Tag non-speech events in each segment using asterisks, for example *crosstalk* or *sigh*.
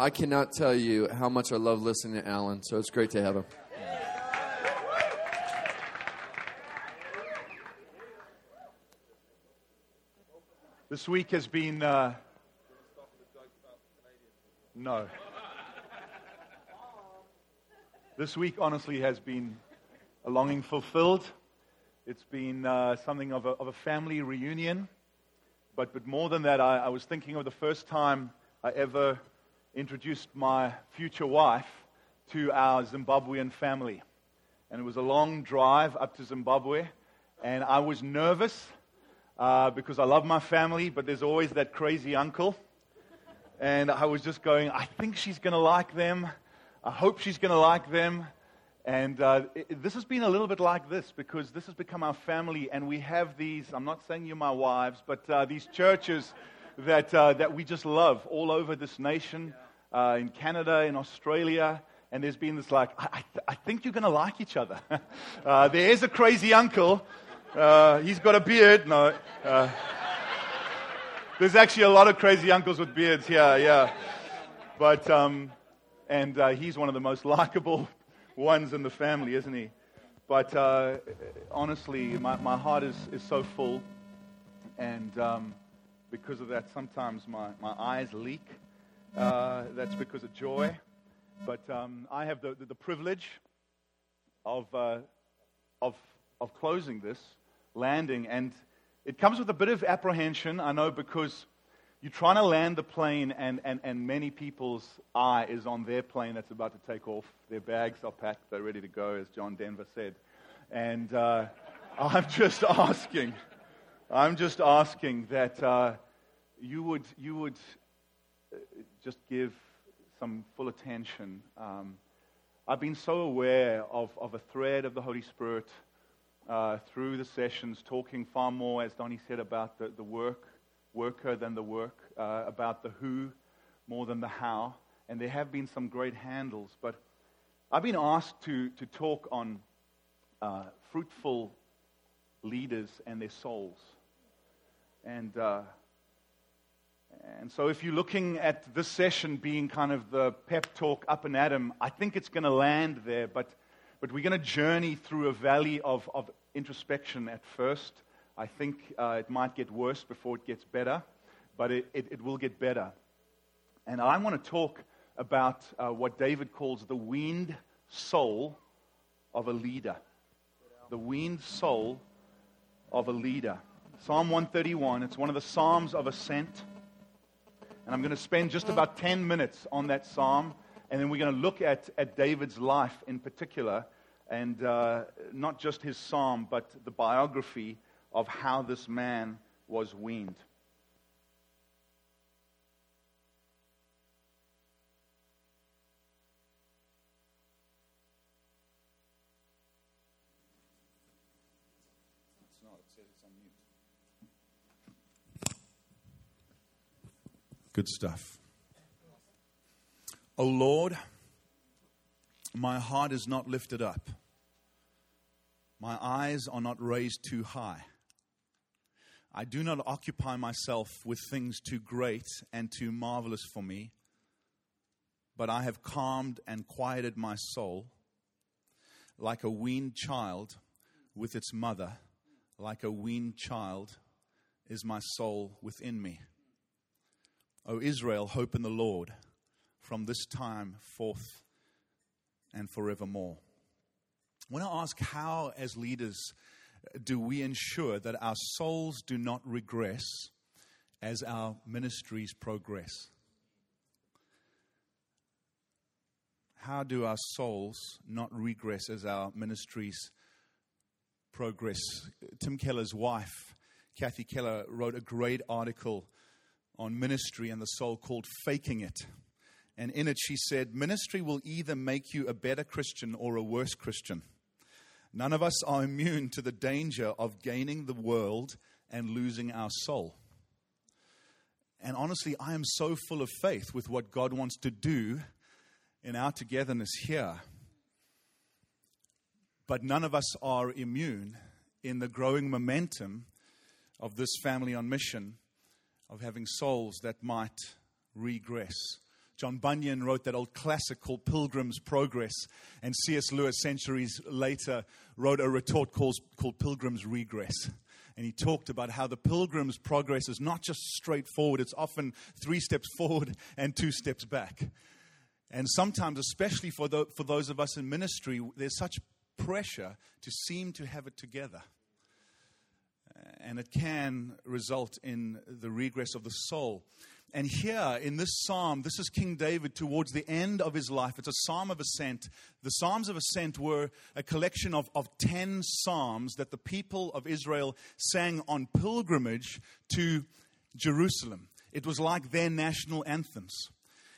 I cannot tell you how much I love listening to Alan, so it's great to have him. This week has been. Uh, no. This week, honestly, has been a longing fulfilled. It's been uh, something of a, of a, family reunion. But, but more than that, I, I was thinking of the first time I ever introduced my future wife to our Zimbabwean family. And it was a long drive up to Zimbabwe. And I was nervous uh, because I love my family, but there's always that crazy uncle. And I was just going, I think she's going to like them. I hope she's going to like them. And uh, it, this has been a little bit like this because this has become our family, and we have these. I'm not saying you're my wives, but uh, these churches that uh, that we just love all over this nation, uh, in Canada, in Australia. And there's been this like, I, th- I think you're going to like each other. *laughs* Uh, there is a crazy uncle. Uh, he's got a beard. No. there's actually a lot of crazy uncles with beards here, yeah. But, um, and he's one of the most *laughs* likable ones in the family, isn't he? But uh, honestly, my, my heart is, is so full. And um, because of that, sometimes my, my eyes leak. Uh, that's because of joy. But um, I have the, the, the privilege of, uh, of, of closing this, landing. And it comes with a bit of apprehension, I know, because you're trying to land the plane, and, and, and many people's eye is on their plane that's about to take off. Their bags are packed, they're ready to go, as John Denver said. And uh, *laughs* I'm just *laughs* asking, I'm just asking that uh, you, would, you would uh, just give some full attention. Um, I've been so aware of, of a thread of the Holy Spirit uh, through the sessions, talking far more, as Donnie said, about the, the work worker than the work, uh, about the who more than the how. And there have been some great handles. But I've been asked to, to talk on uh, fruitful leaders and their souls. And, uh, and so if you're looking at this session being kind of the pep talk up and at 'em, I think it's going to land there. But, but we're going to journey through a valley of, of introspection at first. I think uh, it might get worse before it gets better, but it, it, it will get better. And I want to talk about uh, what David calls the weaned soul of a leader. The weaned soul of a leader. Psalm 131, it's one of the Psalms of Ascent. And I'm going to spend just about 10 minutes on that psalm. And then we're going to look at, at David's life in particular. And uh, not just his psalm, but the biography of how this man was weaned. Good stuff. O Lord, my heart is not lifted up. My eyes are not raised too high. I do not occupy myself with things too great and too marvelous for me, but I have calmed and quieted my soul like a weaned child with its mother, like a weaned child is my soul within me. O Israel, hope in the Lord from this time forth and forevermore. I want to ask how, as leaders, do we ensure that our souls do not regress as our ministries progress? How do our souls not regress as our ministries progress? Tim Keller's wife, Kathy Keller, wrote a great article on ministry and the soul called Faking It. And in it, she said, Ministry will either make you a better Christian or a worse Christian. None of us are immune to the danger of gaining the world and losing our soul. And honestly, I am so full of faith with what God wants to do in our togetherness here. But none of us are immune in the growing momentum of this family on mission of having souls that might regress John Bunyan wrote that old classic called Pilgrim's Progress, and C.S. Lewis, centuries later, wrote a retort called, called Pilgrim's Regress. And he talked about how the pilgrim's progress is not just straightforward, it's often three steps forward and two steps back. And sometimes, especially for, the, for those of us in ministry, there's such pressure to seem to have it together. And it can result in the regress of the soul. And here in this psalm, this is King David towards the end of his life. It's a psalm of ascent. The psalms of ascent were a collection of, of 10 psalms that the people of Israel sang on pilgrimage to Jerusalem. It was like their national anthems.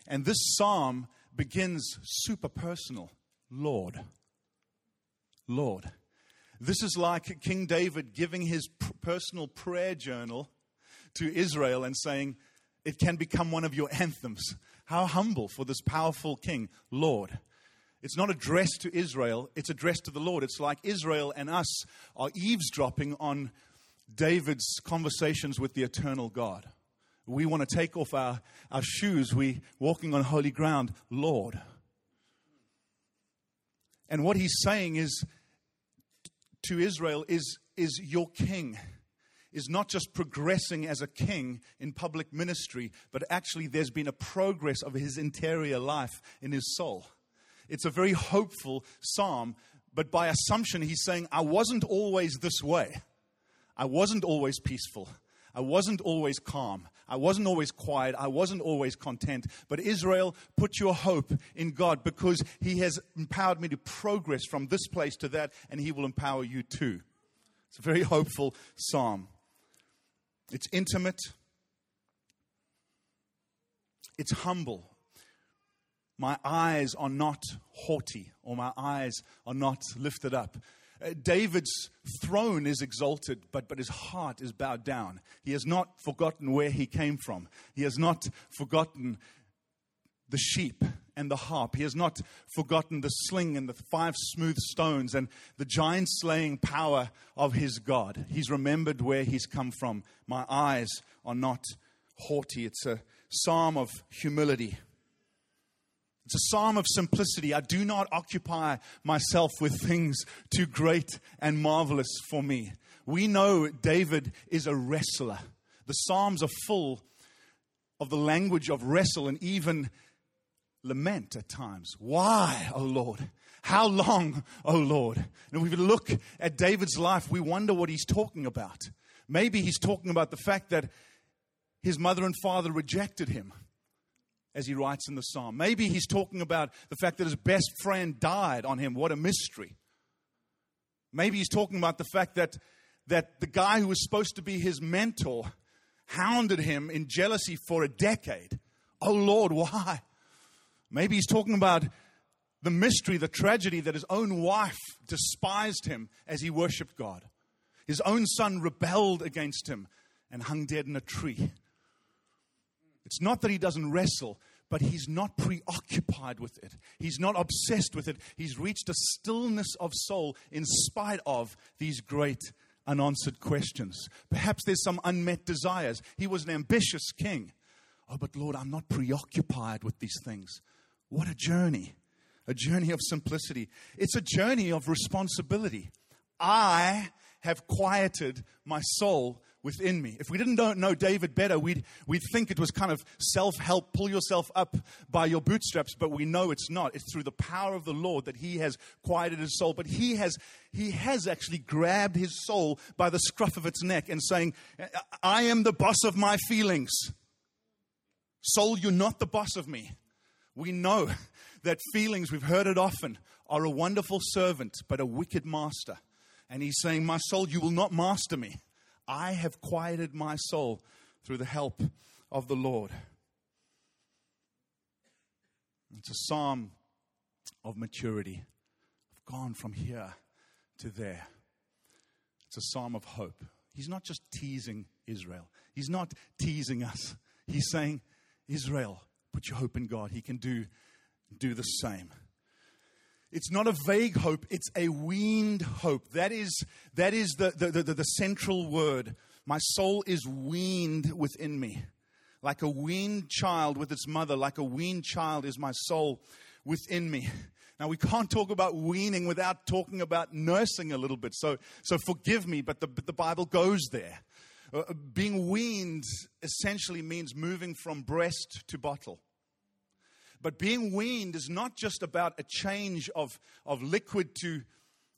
And this psalm begins super personal Lord. Lord. This is like King David giving his personal prayer journal to Israel and saying, it can become one of your anthems. How humble for this powerful king, Lord. It's not addressed to Israel, it's addressed to the Lord. It's like Israel and us are eavesdropping on David's conversations with the eternal God. We want to take off our, our shoes, We're walking on holy ground, Lord. And what he's saying is to Israel is, is your king is not just progressing as a king in public ministry, but actually there's been a progress of his interior life in his soul. It's a very hopeful psalm, but by assumption, he's saying, I wasn't always this way. I wasn't always peaceful. I wasn't always calm. I wasn't always quiet. I wasn't always content. But Israel, put your hope in God because He has empowered me to progress from this place to that, and He will empower you too. It's a very hopeful psalm. It's intimate, it's humble. My eyes are not haughty, or my eyes are not lifted up. Uh, David's throne is exalted, but, but his heart is bowed down. He has not forgotten where he came from. He has not forgotten the sheep and the harp. He has not forgotten the sling and the five smooth stones and the giant slaying power of his God. He's remembered where he's come from. My eyes are not haughty. It's a psalm of humility. It's a psalm of simplicity. I do not occupy myself with things too great and marvelous for me. We know David is a wrestler. The Psalms are full of the language of wrestle and even lament at times. Why, oh Lord? How long, oh Lord? And if we look at David's life, we wonder what he's talking about. Maybe he's talking about the fact that his mother and father rejected him, as he writes in the psalm. Maybe he's talking about the fact that his best friend died on him. What a mystery. Maybe he's talking about the fact that, that the guy who was supposed to be his mentor hounded him in jealousy for a decade. Oh Lord, why? Maybe he's talking about the mystery, the tragedy that his own wife despised him as he worshiped God. His own son rebelled against him and hung dead in a tree. It's not that he doesn't wrestle, but he's not preoccupied with it. He's not obsessed with it. He's reached a stillness of soul in spite of these great unanswered questions. Perhaps there's some unmet desires. He was an ambitious king. Oh, but Lord, I'm not preoccupied with these things. What a journey. A journey of simplicity. It's a journey of responsibility. I have quieted my soul within me. If we didn't know David better, we'd, we'd think it was kind of self help, pull yourself up by your bootstraps, but we know it's not. It's through the power of the Lord that he has quieted his soul. But he has, he has actually grabbed his soul by the scruff of its neck and saying, I am the boss of my feelings. Soul, you're not the boss of me. We know *laughs* that feelings, we've heard it often, are a wonderful servant, but a wicked master. And he's saying, My soul, you will not master me. I have quieted my soul through the help of the Lord. It's a psalm of maturity. I've gone from here to there. It's a psalm of hope. He's not just teasing Israel, he's not teasing us. He's saying, Israel, Put your hope in God. He can do, do the same. It's not a vague hope, it's a weaned hope. That is, that is the, the, the, the central word. My soul is weaned within me. Like a weaned child with its mother, like a weaned child is my soul within me. Now, we can't talk about weaning without talking about nursing a little bit. So, so forgive me, but the, but the Bible goes there. Uh, uh, being weaned essentially means moving from breast to bottle. But being weaned is not just about a change of, of liquid to,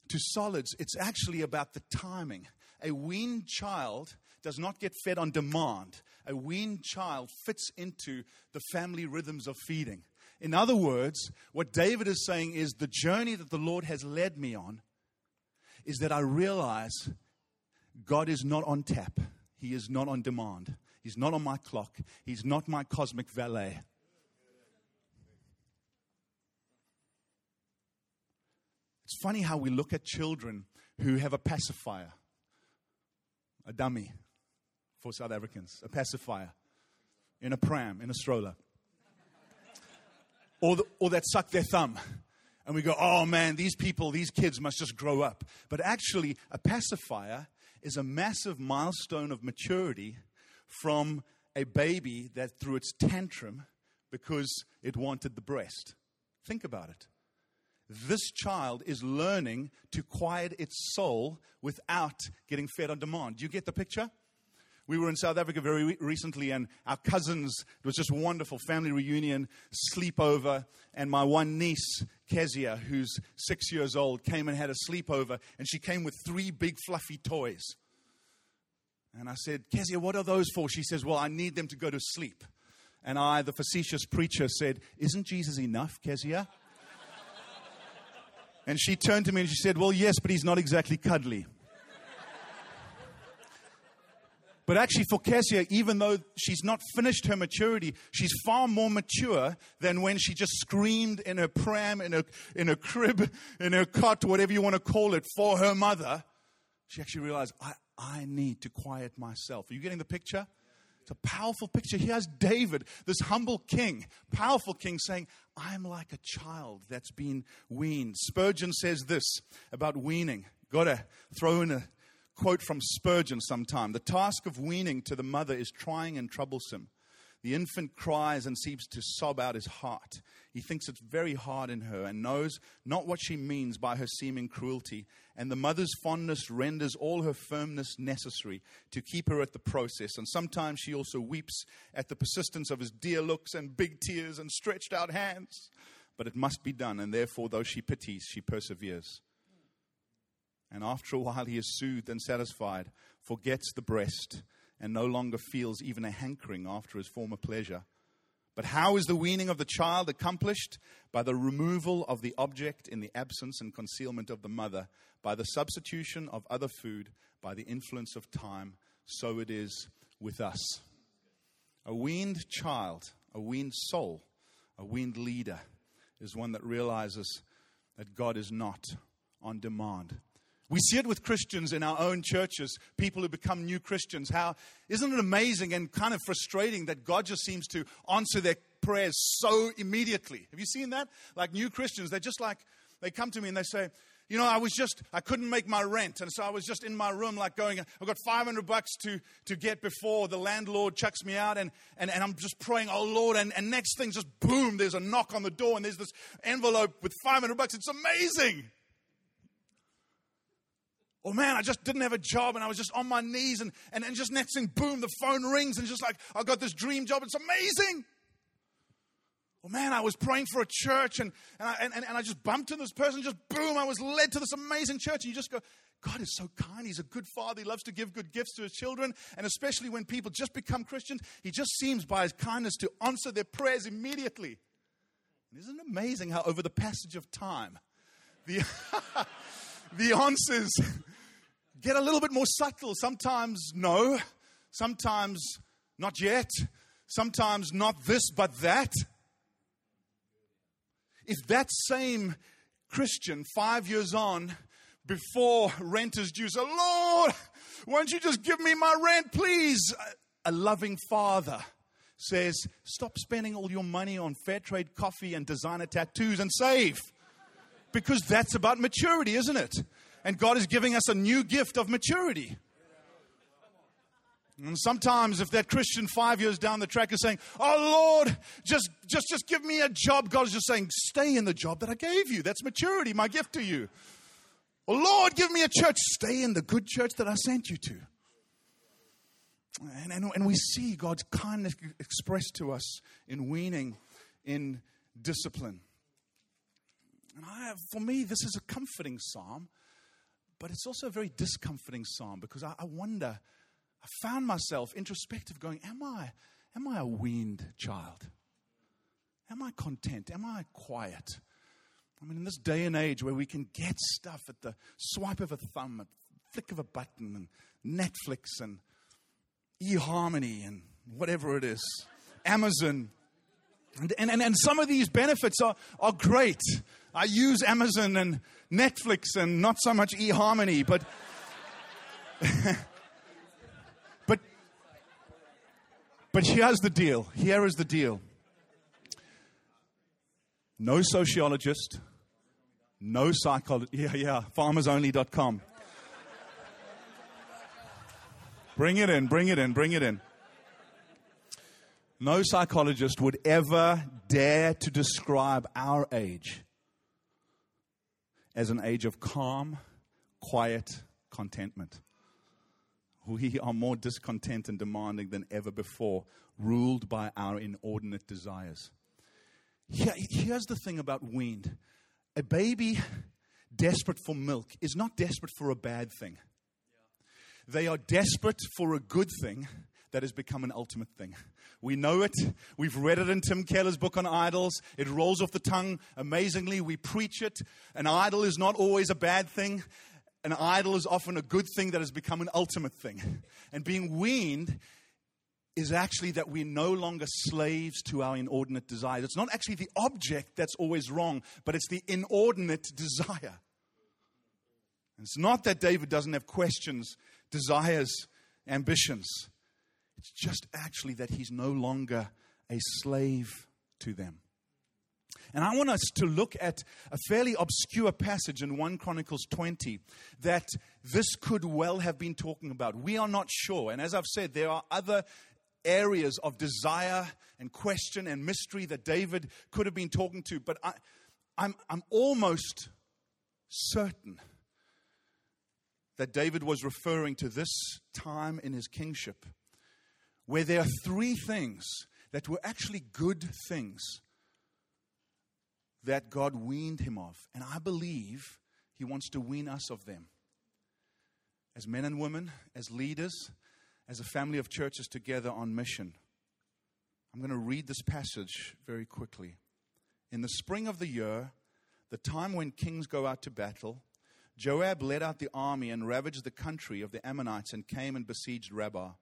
to solids, it's actually about the timing. A weaned child does not get fed on demand. A weaned child fits into the family rhythms of feeding. In other words, what David is saying is the journey that the Lord has led me on is that I realize God is not on tap. He is not on demand. He's not on my clock. He's not my cosmic valet. It's funny how we look at children who have a pacifier, a dummy for South Africans, a pacifier in a pram, in a stroller, or, the, or that suck their thumb. And we go, oh man, these people, these kids must just grow up. But actually, a pacifier is a massive milestone of maturity from a baby that threw its tantrum because it wanted the breast. Think about it. This child is learning to quiet its soul without getting fed on demand. Do you get the picture? We were in South Africa very recently, and our cousins, it was just a wonderful family reunion, sleepover. And my one niece, Kezia, who's six years old, came and had a sleepover, and she came with three big fluffy toys. And I said, Kezia, what are those for? She says, Well, I need them to go to sleep. And I, the facetious preacher, said, Isn't Jesus enough, Kezia? And she turned to me and she said, Well, yes, but he's not exactly cuddly. But actually, for Kezia, even though she's not finished her maturity, she's far more mature than when she just screamed in her pram, in her, in her crib, in her cot, whatever you want to call it, for her mother. She actually realized, I, I need to quiet myself. Are you getting the picture? A powerful picture. Here's David, this humble king, powerful king, saying, I'm like a child that's been weaned. Spurgeon says this about weaning. Got to throw in a quote from Spurgeon sometime. The task of weaning to the mother is trying and troublesome. The infant cries and seems to sob out his heart. He thinks it's very hard in her and knows not what she means by her seeming cruelty. And the mother's fondness renders all her firmness necessary to keep her at the process. And sometimes she also weeps at the persistence of his dear looks and big tears and stretched out hands. But it must be done, and therefore, though she pities, she perseveres. And after a while, he is soothed and satisfied, forgets the breast, and no longer feels even a hankering after his former pleasure. But how is the weaning of the child accomplished? By the removal of the object in the absence and concealment of the mother, by the substitution of other food, by the influence of time. So it is with us. A weaned child, a weaned soul, a weaned leader is one that realizes that God is not on demand. We see it with Christians in our own churches, people who become new Christians. How isn't it amazing and kind of frustrating that God just seems to answer their prayers so immediately? Have you seen that? Like new Christians, they're just like, they come to me and they say, you know, I was just, I couldn't make my rent. And so I was just in my room, like going, I've got 500 bucks to, to get before the landlord chucks me out. And, and, and I'm just praying, oh Lord. And, and next thing, just boom, there's a knock on the door and there's this envelope with 500 bucks. It's amazing. Oh man, I just didn't have a job and I was just on my knees and, and, and just next thing, boom, the phone rings and just like, I got this dream job. It's amazing. Oh man, I was praying for a church and, and, I, and, and I just bumped into this person. Just boom, I was led to this amazing church. And you just go, God is so kind. He's a good father. He loves to give good gifts to his children. And especially when people just become Christians, he just seems by his kindness to answer their prayers immediately. And isn't it amazing how over the passage of time, the, *laughs* the answers get a little bit more subtle. Sometimes no, sometimes not yet, sometimes not this but that. If that same Christian five years on, before rent is due, so Lord, won't you just give me my rent, please? A loving father says, Stop spending all your money on fair trade coffee and designer tattoos and save. Because that's about maturity, isn't it? And God is giving us a new gift of maturity. And sometimes if that Christian five years down the track is saying, Oh Lord, just just just give me a job, God is just saying, Stay in the job that I gave you. That's maturity, my gift to you. Oh Lord, give me a church. Stay in the good church that I sent you to. And, and, and we see God's kindness expressed to us in weaning, in discipline. And I, for me, this is a comforting psalm, but it's also a very discomforting psalm because I, I wonder, I found myself introspective going, Am I, am I a weaned child? Am I content? Am I quiet? I mean, in this day and age where we can get stuff at the swipe of a thumb, at flick of a button, and Netflix and eHarmony and whatever it is, Amazon. And, and, and some of these benefits are, are great. I use Amazon and Netflix and not so much eHarmony, but. *laughs* but but here's the deal. Here is the deal. No sociologist, no psychologist. Yeah, yeah, farmersonly.com. Bring it in, bring it in, bring it in. No psychologist would ever dare to describe our age as an age of calm, quiet contentment. We are more discontent and demanding than ever before, ruled by our inordinate desires. Here, here's the thing about weaned a baby desperate for milk is not desperate for a bad thing. They are desperate for a good thing that has become an ultimate thing. We know it. We've read it in Tim Keller's book on idols. It rolls off the tongue amazingly. We preach it. An idol is not always a bad thing. An idol is often a good thing that has become an ultimate thing. And being weaned is actually that we're no longer slaves to our inordinate desires. It's not actually the object that's always wrong, but it's the inordinate desire. And it's not that David doesn't have questions, desires, ambitions. It's just actually that he's no longer a slave to them. And I want us to look at a fairly obscure passage in 1 Chronicles 20 that this could well have been talking about. We are not sure. And as I've said, there are other areas of desire and question and mystery that David could have been talking to. But I, I'm, I'm almost certain that David was referring to this time in his kingship where there are three things that were actually good things that God weaned him of. And I believe he wants to wean us of them. As men and women, as leaders, as a family of churches together on mission. I'm going to read this passage very quickly. In the spring of the year, the time when kings go out to battle, Joab led out the army and ravaged the country of the Ammonites and came and besieged Rabbah.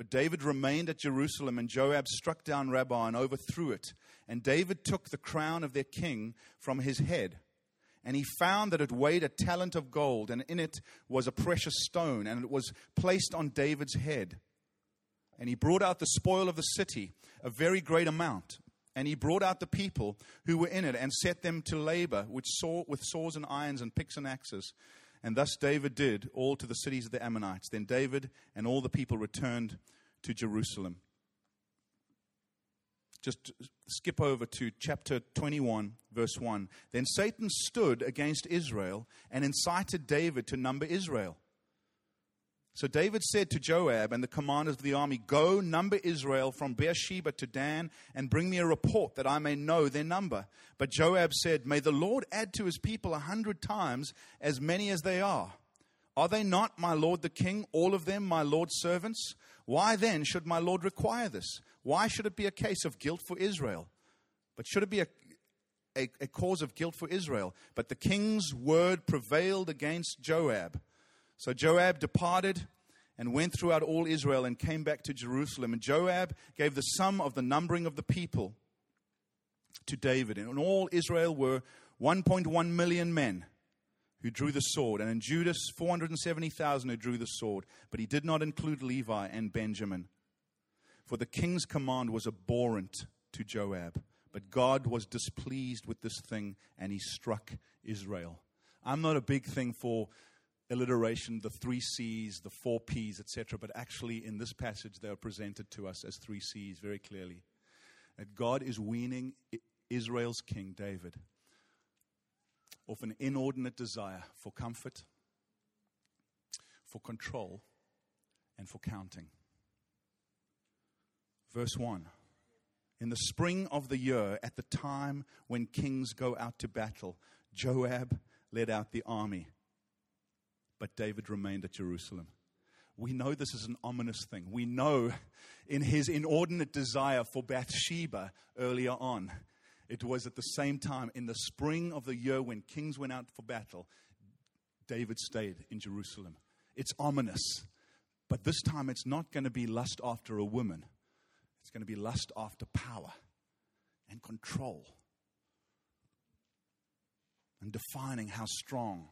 But David remained at Jerusalem, and Joab struck down Rabbah and overthrew it. And David took the crown of their king from his head. And he found that it weighed a talent of gold, and in it was a precious stone, and it was placed on David's head. And he brought out the spoil of the city, a very great amount. And he brought out the people who were in it and set them to labor saw, with saws and irons and picks and axes. And thus David did all to the cities of the Ammonites. Then David and all the people returned to Jerusalem. Just skip over to chapter 21, verse 1. Then Satan stood against Israel and incited David to number Israel. So David said to Joab and the commanders of the army, Go, number Israel from Beersheba to Dan, and bring me a report that I may know their number. But Joab said, May the Lord add to his people a hundred times as many as they are. Are they not, my lord the king, all of them my lord's servants? Why then should my lord require this? Why should it be a case of guilt for Israel? But should it be a, a, a cause of guilt for Israel? But the king's word prevailed against Joab. So Joab departed and went throughout all Israel and came back to Jerusalem. And Joab gave the sum of the numbering of the people to David. And in all Israel were 1.1 million men who drew the sword, and in Judah 470,000 who drew the sword. But he did not include Levi and Benjamin. For the king's command was abhorrent to Joab. But God was displeased with this thing, and he struck Israel. I'm not a big thing for alliteration, the three C's, the four P's, etc. But actually, in this passage, they are presented to us as three C's very clearly. That God is weaning Israel's king, David, off an inordinate desire for comfort, for control, and for counting. Verse 1 In the spring of the year, at the time when kings go out to battle, Joab led out the army, but David remained at Jerusalem. We know this is an ominous thing. We know in his inordinate desire for Bathsheba earlier on, it was at the same time in the spring of the year when kings went out for battle, David stayed in Jerusalem. It's ominous. But this time it's not going to be lust after a woman, it's going to be lust after power and control and defining how strong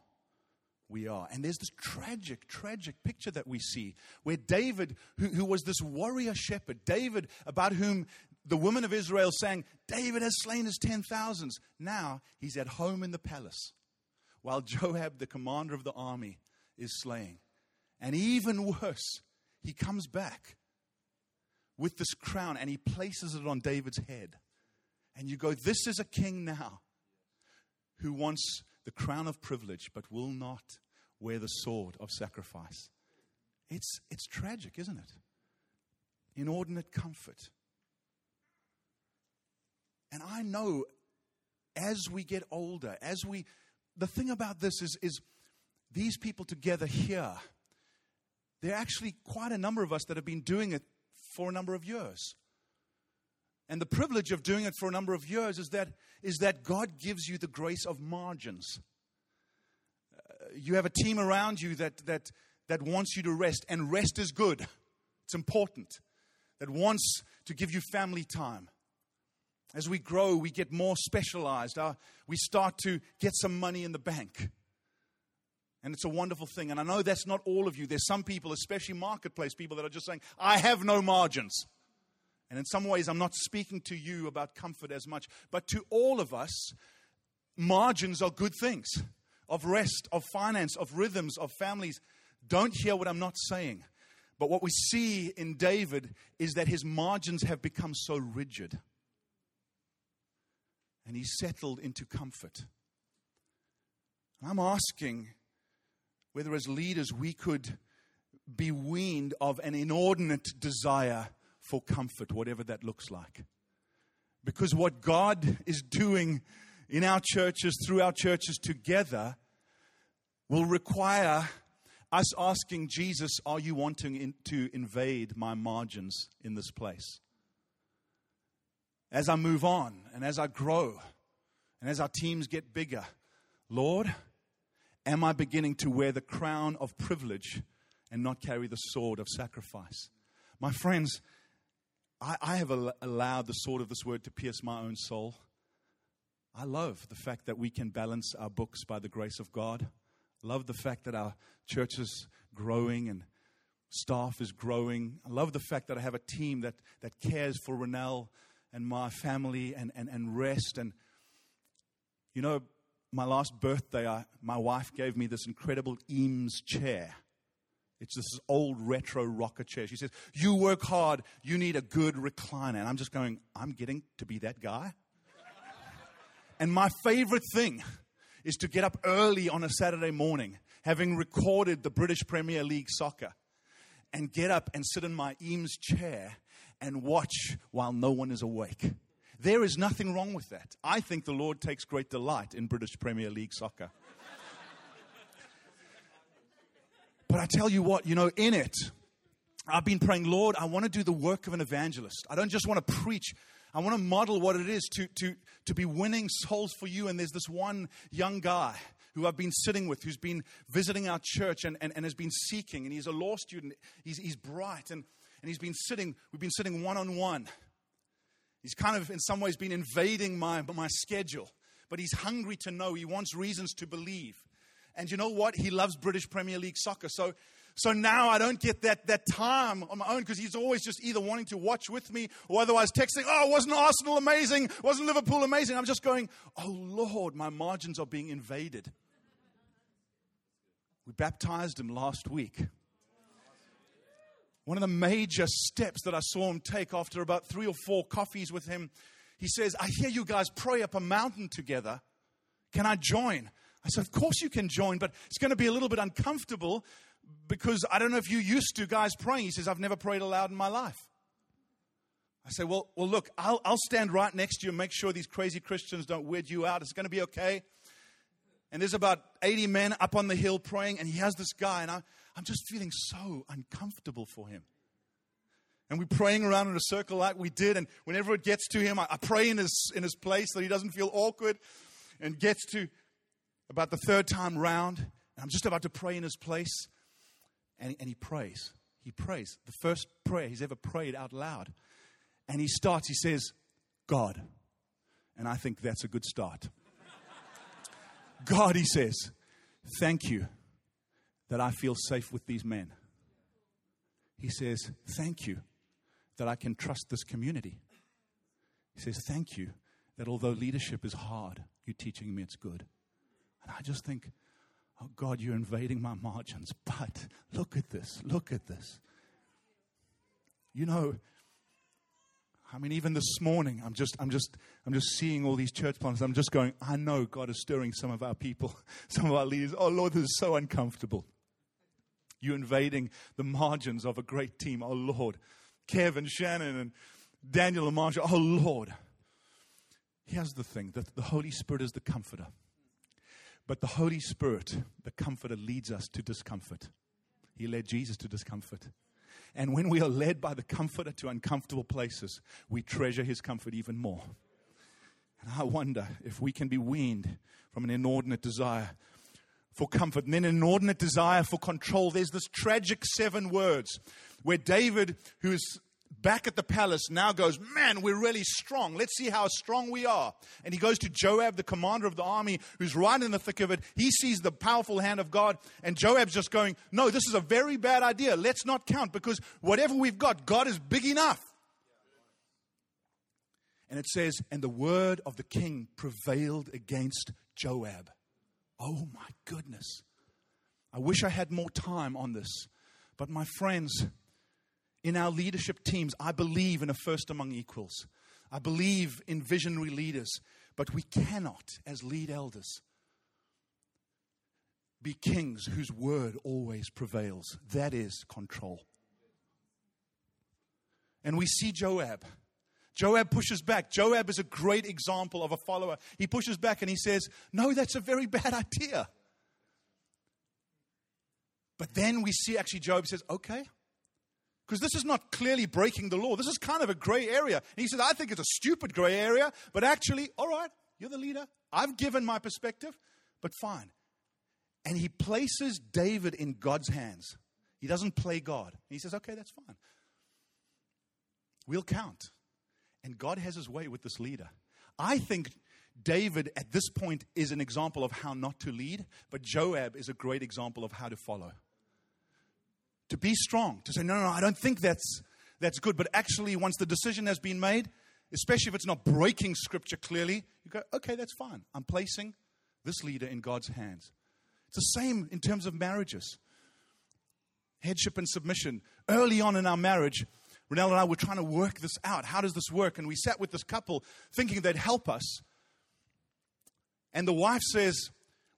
we are. And there's this tragic, tragic picture that we see where David, who, who was this warrior shepherd, David, about whom the women of Israel sang, David has slain his ten thousands. Now he's at home in the palace while Joab, the commander of the army, is slaying. And even worse, he comes back with this crown and he places it on David's head. And you go, This is a king now who wants the crown of privilege but will not wear the sword of sacrifice. It's, it's tragic, isn't it? Inordinate comfort. And I know as we get older, as we, the thing about this is, is these people together here, there are actually quite a number of us that have been doing it for a number of years. And the privilege of doing it for a number of years is that, is that God gives you the grace of margins. Uh, you have a team around you that, that, that wants you to rest, and rest is good. It's important. That wants to give you family time. As we grow, we get more specialized. Our, we start to get some money in the bank. And it's a wonderful thing. And I know that's not all of you. There's some people, especially marketplace people, that are just saying, I have no margins. And in some ways, I'm not speaking to you about comfort as much, but to all of us, margins are good things of rest, of finance, of rhythms, of families. Don't hear what I'm not saying. But what we see in David is that his margins have become so rigid. And he's settled into comfort. And I'm asking whether as leaders we could be weaned of an inordinate desire for comfort, whatever that looks like. Because what God is doing in our churches, through our churches together, will require us asking Jesus, Are you wanting in, to invade my margins in this place? As I move on and as I grow and as our teams get bigger, Lord, am I beginning to wear the crown of privilege and not carry the sword of sacrifice? My friends, I, I have allowed the sword of this word to pierce my own soul. I love the fact that we can balance our books by the grace of God. Love the fact that our church is growing and staff is growing. I love the fact that I have a team that, that cares for Renell and my family and, and, and rest. And, you know, my last birthday, I, my wife gave me this incredible Eames chair. It's this old retro rocker chair. She says, You work hard, you need a good recliner. And I'm just going, I'm getting to be that guy. and my favorite thing is to get up early on a Saturday morning, having recorded the British Premier League soccer, and get up and sit in my Eames chair and watch while no one is awake. There is nothing wrong with that. I think the Lord takes great delight in British Premier League soccer. But I tell you what, you know, in it, I've been praying, Lord, I want to do the work of an evangelist. I don't just want to preach. I want to model what it is to, to, to be winning souls for you. And there's this one young guy who I've been sitting with, who's been visiting our church and, and, and has been seeking. And he's a law student. He's, he's bright. And, and he's been sitting, we've been sitting one on one. He's kind of, in some ways, been invading my, my schedule. But he's hungry to know. He wants reasons to believe. And you know what? He loves British Premier League soccer. So, so now I don't get that, that time on my own because he's always just either wanting to watch with me or otherwise texting, oh, wasn't Arsenal amazing? Wasn't Liverpool amazing? I'm just going, oh, Lord, my margins are being invaded. We baptized him last week. One of the major steps that I saw him take after about three or four coffees with him, he says, I hear you guys pray up a mountain together. Can I join? I said, Of course you can join, but it's going to be a little bit uncomfortable because I don't know if you used to guys praying. He says, I've never prayed aloud in my life. I say, Well, well look, I'll, I'll stand right next to you and make sure these crazy Christians don't weird you out. It's going to be okay. And there's about 80 men up on the hill praying, and he has this guy, and I, I'm just feeling so uncomfortable for him. And we're praying around in a circle like we did, and whenever it gets to him, I, I pray in his, in his place so he doesn't feel awkward, and gets to about the third time round, and I'm just about to pray in his place, and, and he prays. He prays. The first prayer he's ever prayed out loud. And he starts, he says, God. And I think that's a good start. *laughs* God, he says, thank you that I feel safe with these men. He says, thank you that I can trust this community. He says, thank you that although leadership is hard, you're teaching me it's good. I just think, oh God, you're invading my margins. But look at this, look at this. You know, I mean, even this morning, I'm just, I'm just, I'm just seeing all these church plants. I'm just going, I know God is stirring some of our people, *laughs* some of our leaders. Oh Lord, this is so uncomfortable. You invading the margins of a great team. Oh Lord. Kevin, Shannon, and Daniel and. Oh Lord. Here's the thing that the Holy Spirit is the comforter. But the Holy Spirit, the comforter, leads us to discomfort. He led Jesus to discomfort. And when we are led by the comforter to uncomfortable places, we treasure his comfort even more. And I wonder if we can be weaned from an inordinate desire for comfort and then an inordinate desire for control. There's this tragic seven words where David, who's back at the palace now goes, Man, we're really strong. Let's see how strong we are. And he goes to Joab, the commander of the army, who's right in the thick of it. He sees the powerful hand of God, and Joab's just going, No, this is a very bad idea. Let's not count because whatever we've got, God is big enough. And it says, And the word of the king prevailed against Joab. Oh my goodness. I wish I had more time on this. But my friends, in our leadership teams, I believe in a first among equals. I believe in visionary leaders, but we cannot, as lead elders, be kings whose word always prevails. That is control. And we see Joab. Joab pushes back. Joab is a great example of a follower. He pushes back and he says, No, that's a very bad idea. But then we see actually Joab says, Okay, because this is not clearly breaking the law. This is kind of a gray area. And he says, I think it's a stupid gray area, but actually, all right, you're the leader. I've given my perspective, but fine. And he places David in God's hands. He doesn't play God. And he says, okay, that's fine. We'll count. And God has his way with this leader. I think David at this point is an example of how not to lead, but Joab is a great example of how to follow to be strong, to say, no, no, no, I don't think that's, that's good. But actually, once the decision has been made, especially if it's not breaking scripture clearly, you go, okay, that's fine. I'm placing this leader in God's hands. It's the same in terms of marriages. Headship and submission. Early on in our marriage, Renelle and I were trying to work this out. How does this work? And we sat with this couple thinking they'd help us. And the wife says,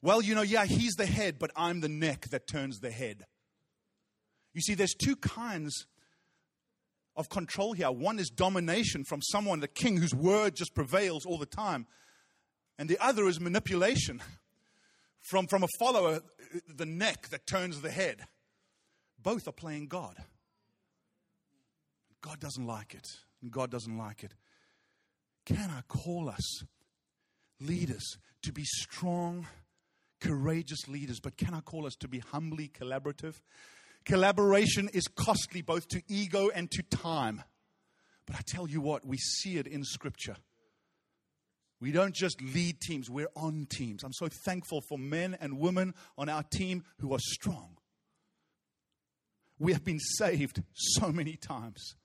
Well, you know, yeah, he's the head, but I'm the neck that turns the head. You see, there's two kinds of control here. One is domination from someone, the king, whose word just prevails all the time. And the other is manipulation *laughs* from, from a follower, the neck that turns the head. Both are playing God. God doesn't like it. And God doesn't like it. Can I call us leaders to be strong, courageous leaders, but can I call us to be humbly collaborative? Collaboration is costly both to ego and to time. But I tell you what, we see it in Scripture. We don't just lead teams, we're on teams. I'm so thankful for men and women on our team who are strong. We have been saved so many times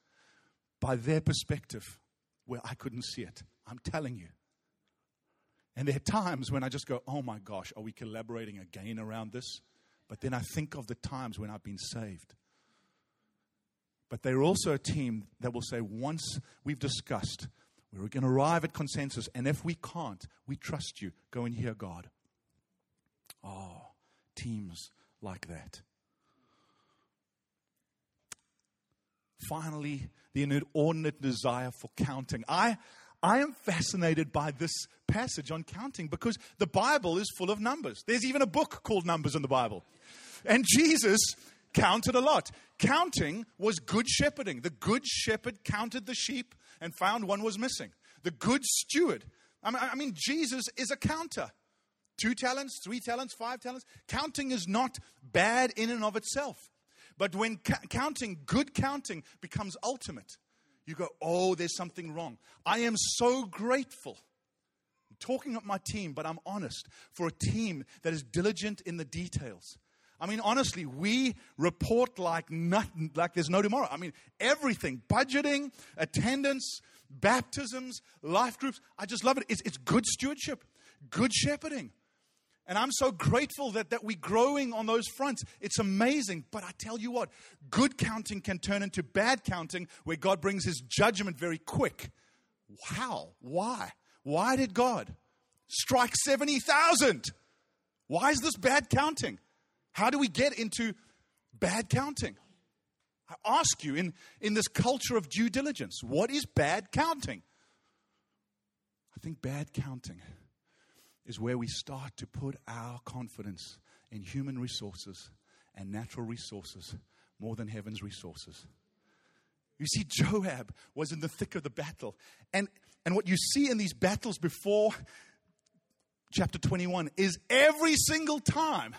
by their perspective where I couldn't see it. I'm telling you. And there are times when I just go, oh my gosh, are we collaborating again around this? But then I think of the times when I've been saved. But they're also a team that will say, once we've discussed, we're going to arrive at consensus, and if we can't, we trust you. Go and hear God. Oh, teams like that. Finally, the inordinate desire for counting. I, I am fascinated by this passage on counting because the Bible is full of numbers. There's even a book called Numbers in the Bible. And Jesus counted a lot. Counting was good shepherding. The good shepherd counted the sheep and found one was missing. The good steward. I mean, I mean Jesus is a counter. Two talents, three talents, five talents. Counting is not bad in and of itself. But when ca- counting, good counting becomes ultimate, you go, oh, there's something wrong. I am so grateful. I'm talking of my team, but I'm honest for a team that is diligent in the details. I mean, honestly, we report like nothing, like there's no tomorrow. I mean, everything budgeting, attendance, baptisms, life groups. I just love it. It's, it's good stewardship, good shepherding. And I'm so grateful that, that we're growing on those fronts. It's amazing. But I tell you what, good counting can turn into bad counting where God brings his judgment very quick. How? Why? Why did God strike 70,000? Why is this bad counting? How do we get into bad counting? I ask you, in, in this culture of due diligence, what is bad counting? I think bad counting is where we start to put our confidence in human resources and natural resources more than heaven's resources. You see, Joab was in the thick of the battle. And, and what you see in these battles before chapter 21 is every single time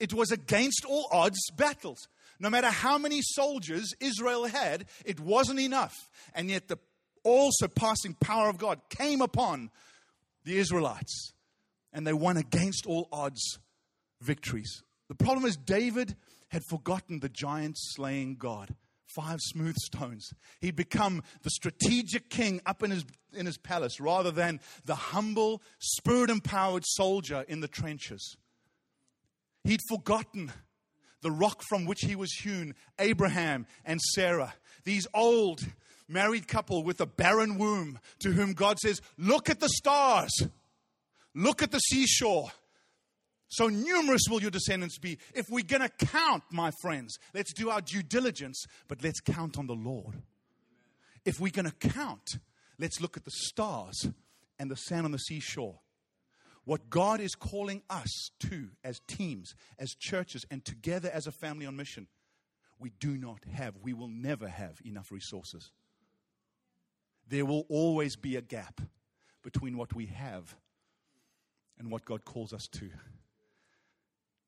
it was against all odds battles. No matter how many soldiers Israel had, it wasn't enough. And yet the all surpassing power of God came upon the Israelites and they won against all odds victories. The problem is, David had forgotten the giant slaying God. Five smooth stones. He'd become the strategic king up in his, in his palace rather than the humble, spirit empowered soldier in the trenches. He'd forgotten the rock from which he was hewn, Abraham and Sarah, these old married couple with a barren womb to whom God says, Look at the stars. Look at the seashore. So numerous will your descendants be. If we're going to count, my friends, let's do our due diligence, but let's count on the Lord. If we're going to count, let's look at the stars and the sand on the seashore. What God is calling us to as teams, as churches, and together as a family on mission, we do not have, we will never have enough resources. There will always be a gap between what we have and what God calls us to.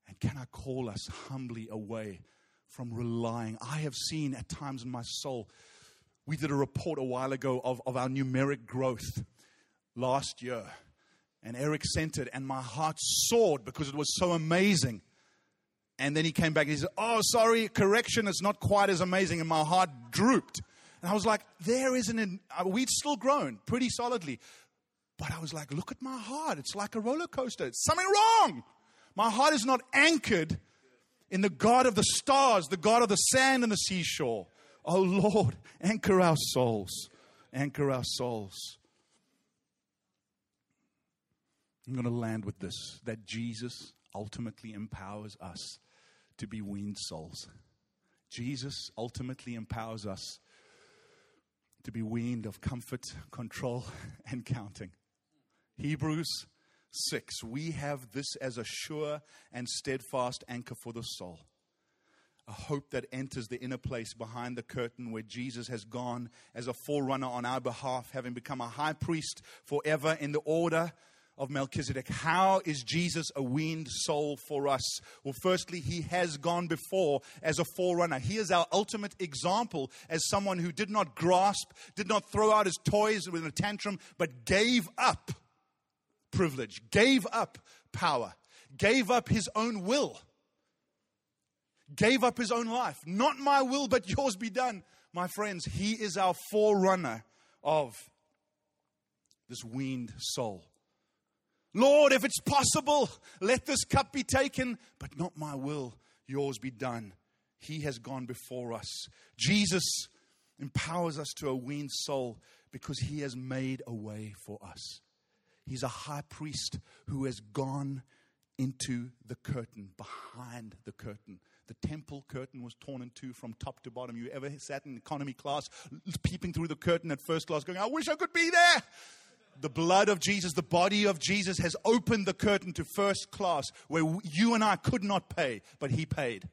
And can I call us humbly away from relying? I have seen at times in my soul, we did a report a while ago of, of our numeric growth last year. And Eric sent it, and my heart soared because it was so amazing. And then he came back and he said, Oh, sorry, correction, it's not quite as amazing. And my heart drooped. And I was like, There isn't, an, uh, we'd still grown pretty solidly. But I was like, look at my heart. It's like a roller coaster. It's something wrong. My heart is not anchored in the God of the stars, the God of the sand and the seashore. Oh Lord, anchor our souls. Anchor our souls. I'm going to land with this that Jesus ultimately empowers us to be weaned souls. Jesus ultimately empowers us to be weaned of comfort, control, *laughs* and counting. Hebrews 6. We have this as a sure and steadfast anchor for the soul. A hope that enters the inner place behind the curtain where Jesus has gone as a forerunner on our behalf, having become a high priest forever in the order of Melchizedek. How is Jesus a weaned soul for us? Well, firstly, he has gone before as a forerunner. He is our ultimate example as someone who did not grasp, did not throw out his toys with a tantrum, but gave up privilege, gave up power, gave up his own will, gave up his own life. Not my will, but yours be done. My friends, he is our forerunner of this weaned soul. Lord, if it's possible, let this cup be taken, but not my will, yours be done. He has gone before us. Jesus empowers us to a weaned soul because he has made a way for us. He's a high priest who has gone into the curtain, behind the curtain. The temple curtain was torn in two from top to bottom. You ever sat in economy class, peeping through the curtain at first class, going, I wish I could be there? The blood of Jesus, the body of Jesus has opened the curtain to first class where you and I could not pay, but He paid.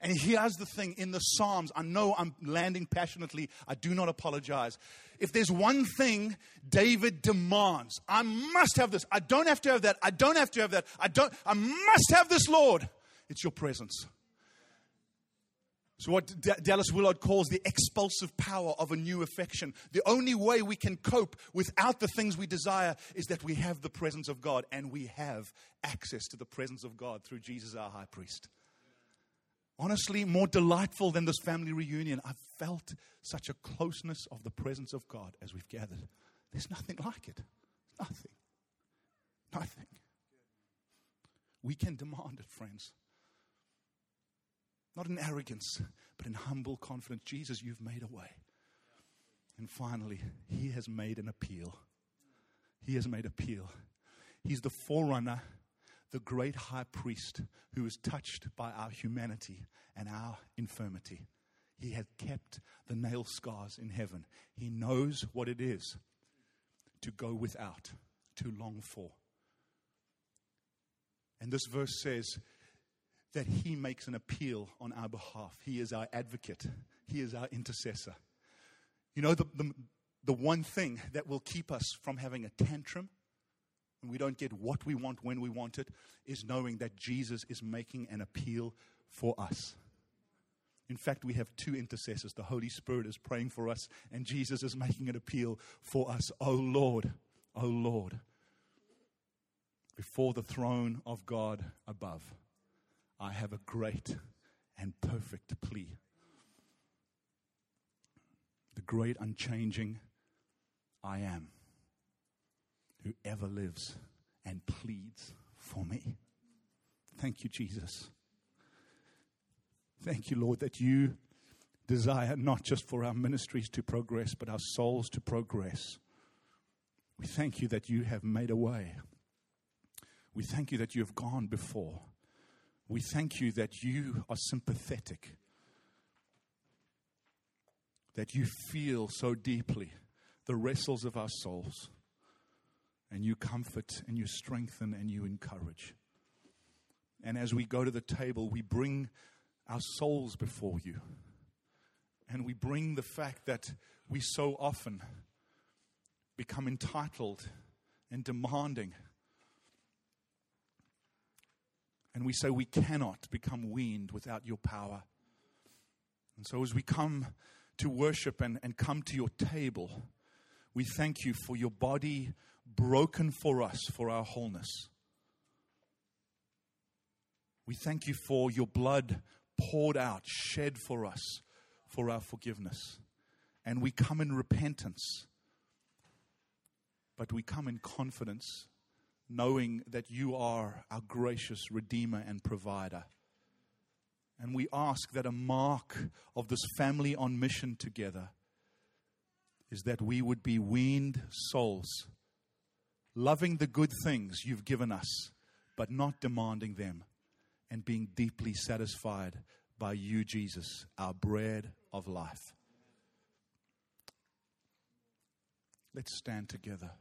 And here's the thing in the Psalms, I know I'm landing passionately, I do not apologize. If there's one thing David demands, I must have this. I don't have to have that. I don't have to have that. I don't I must have this, Lord. It's your presence. So, what D- Dallas Willard calls the expulsive power of a new affection. The only way we can cope without the things we desire is that we have the presence of God, and we have access to the presence of God through Jesus, our high priest honestly more delightful than this family reunion. I've felt such a closeness of the presence of God as we've gathered. There's nothing like it. Nothing. Nothing. We can demand it, friends. Not in arrogance, but in humble confidence. Jesus, you've made a way. And finally, He has made an appeal. He has made appeal. He's the forerunner the great high priest who was touched by our humanity and our infirmity. He had kept the nail scars in heaven. He knows what it is to go without, to long for. And this verse says that he makes an appeal on our behalf. He is our advocate, he is our intercessor. You know, the, the, the one thing that will keep us from having a tantrum we don't get what we want when we want it, is knowing that Jesus is making an appeal for us. In fact, we have two intercessors. The Holy Spirit is praying for us, and Jesus is making an appeal for us. Oh Lord, oh Lord, before the throne of God above, I have a great and perfect plea. The great unchanging I am who ever lives and pleads for me. Thank you, Jesus. Thank you, Lord, that you desire not just for our ministries to progress, but our souls to progress. We thank you that you have made a way. We thank you that you have gone before. We thank you that you are sympathetic, that you feel so deeply the wrestles of our souls and you comfort and you strengthen and you encourage. And as we go to the table, we bring our souls before you. And we bring the fact that we so often become entitled and demanding. And we say we cannot become weaned without your power. And so as we come to worship and, and come to your table, we thank you for your body broken for us for our wholeness. We thank you for your blood poured out, shed for us for our forgiveness. And we come in repentance, but we come in confidence, knowing that you are our gracious Redeemer and Provider. And we ask that a mark of this family on mission together is that we would be weaned souls loving the good things you've given us, but not demanding them, and being deeply satisfied by you, Jesus, our bread of life. Let's stand together.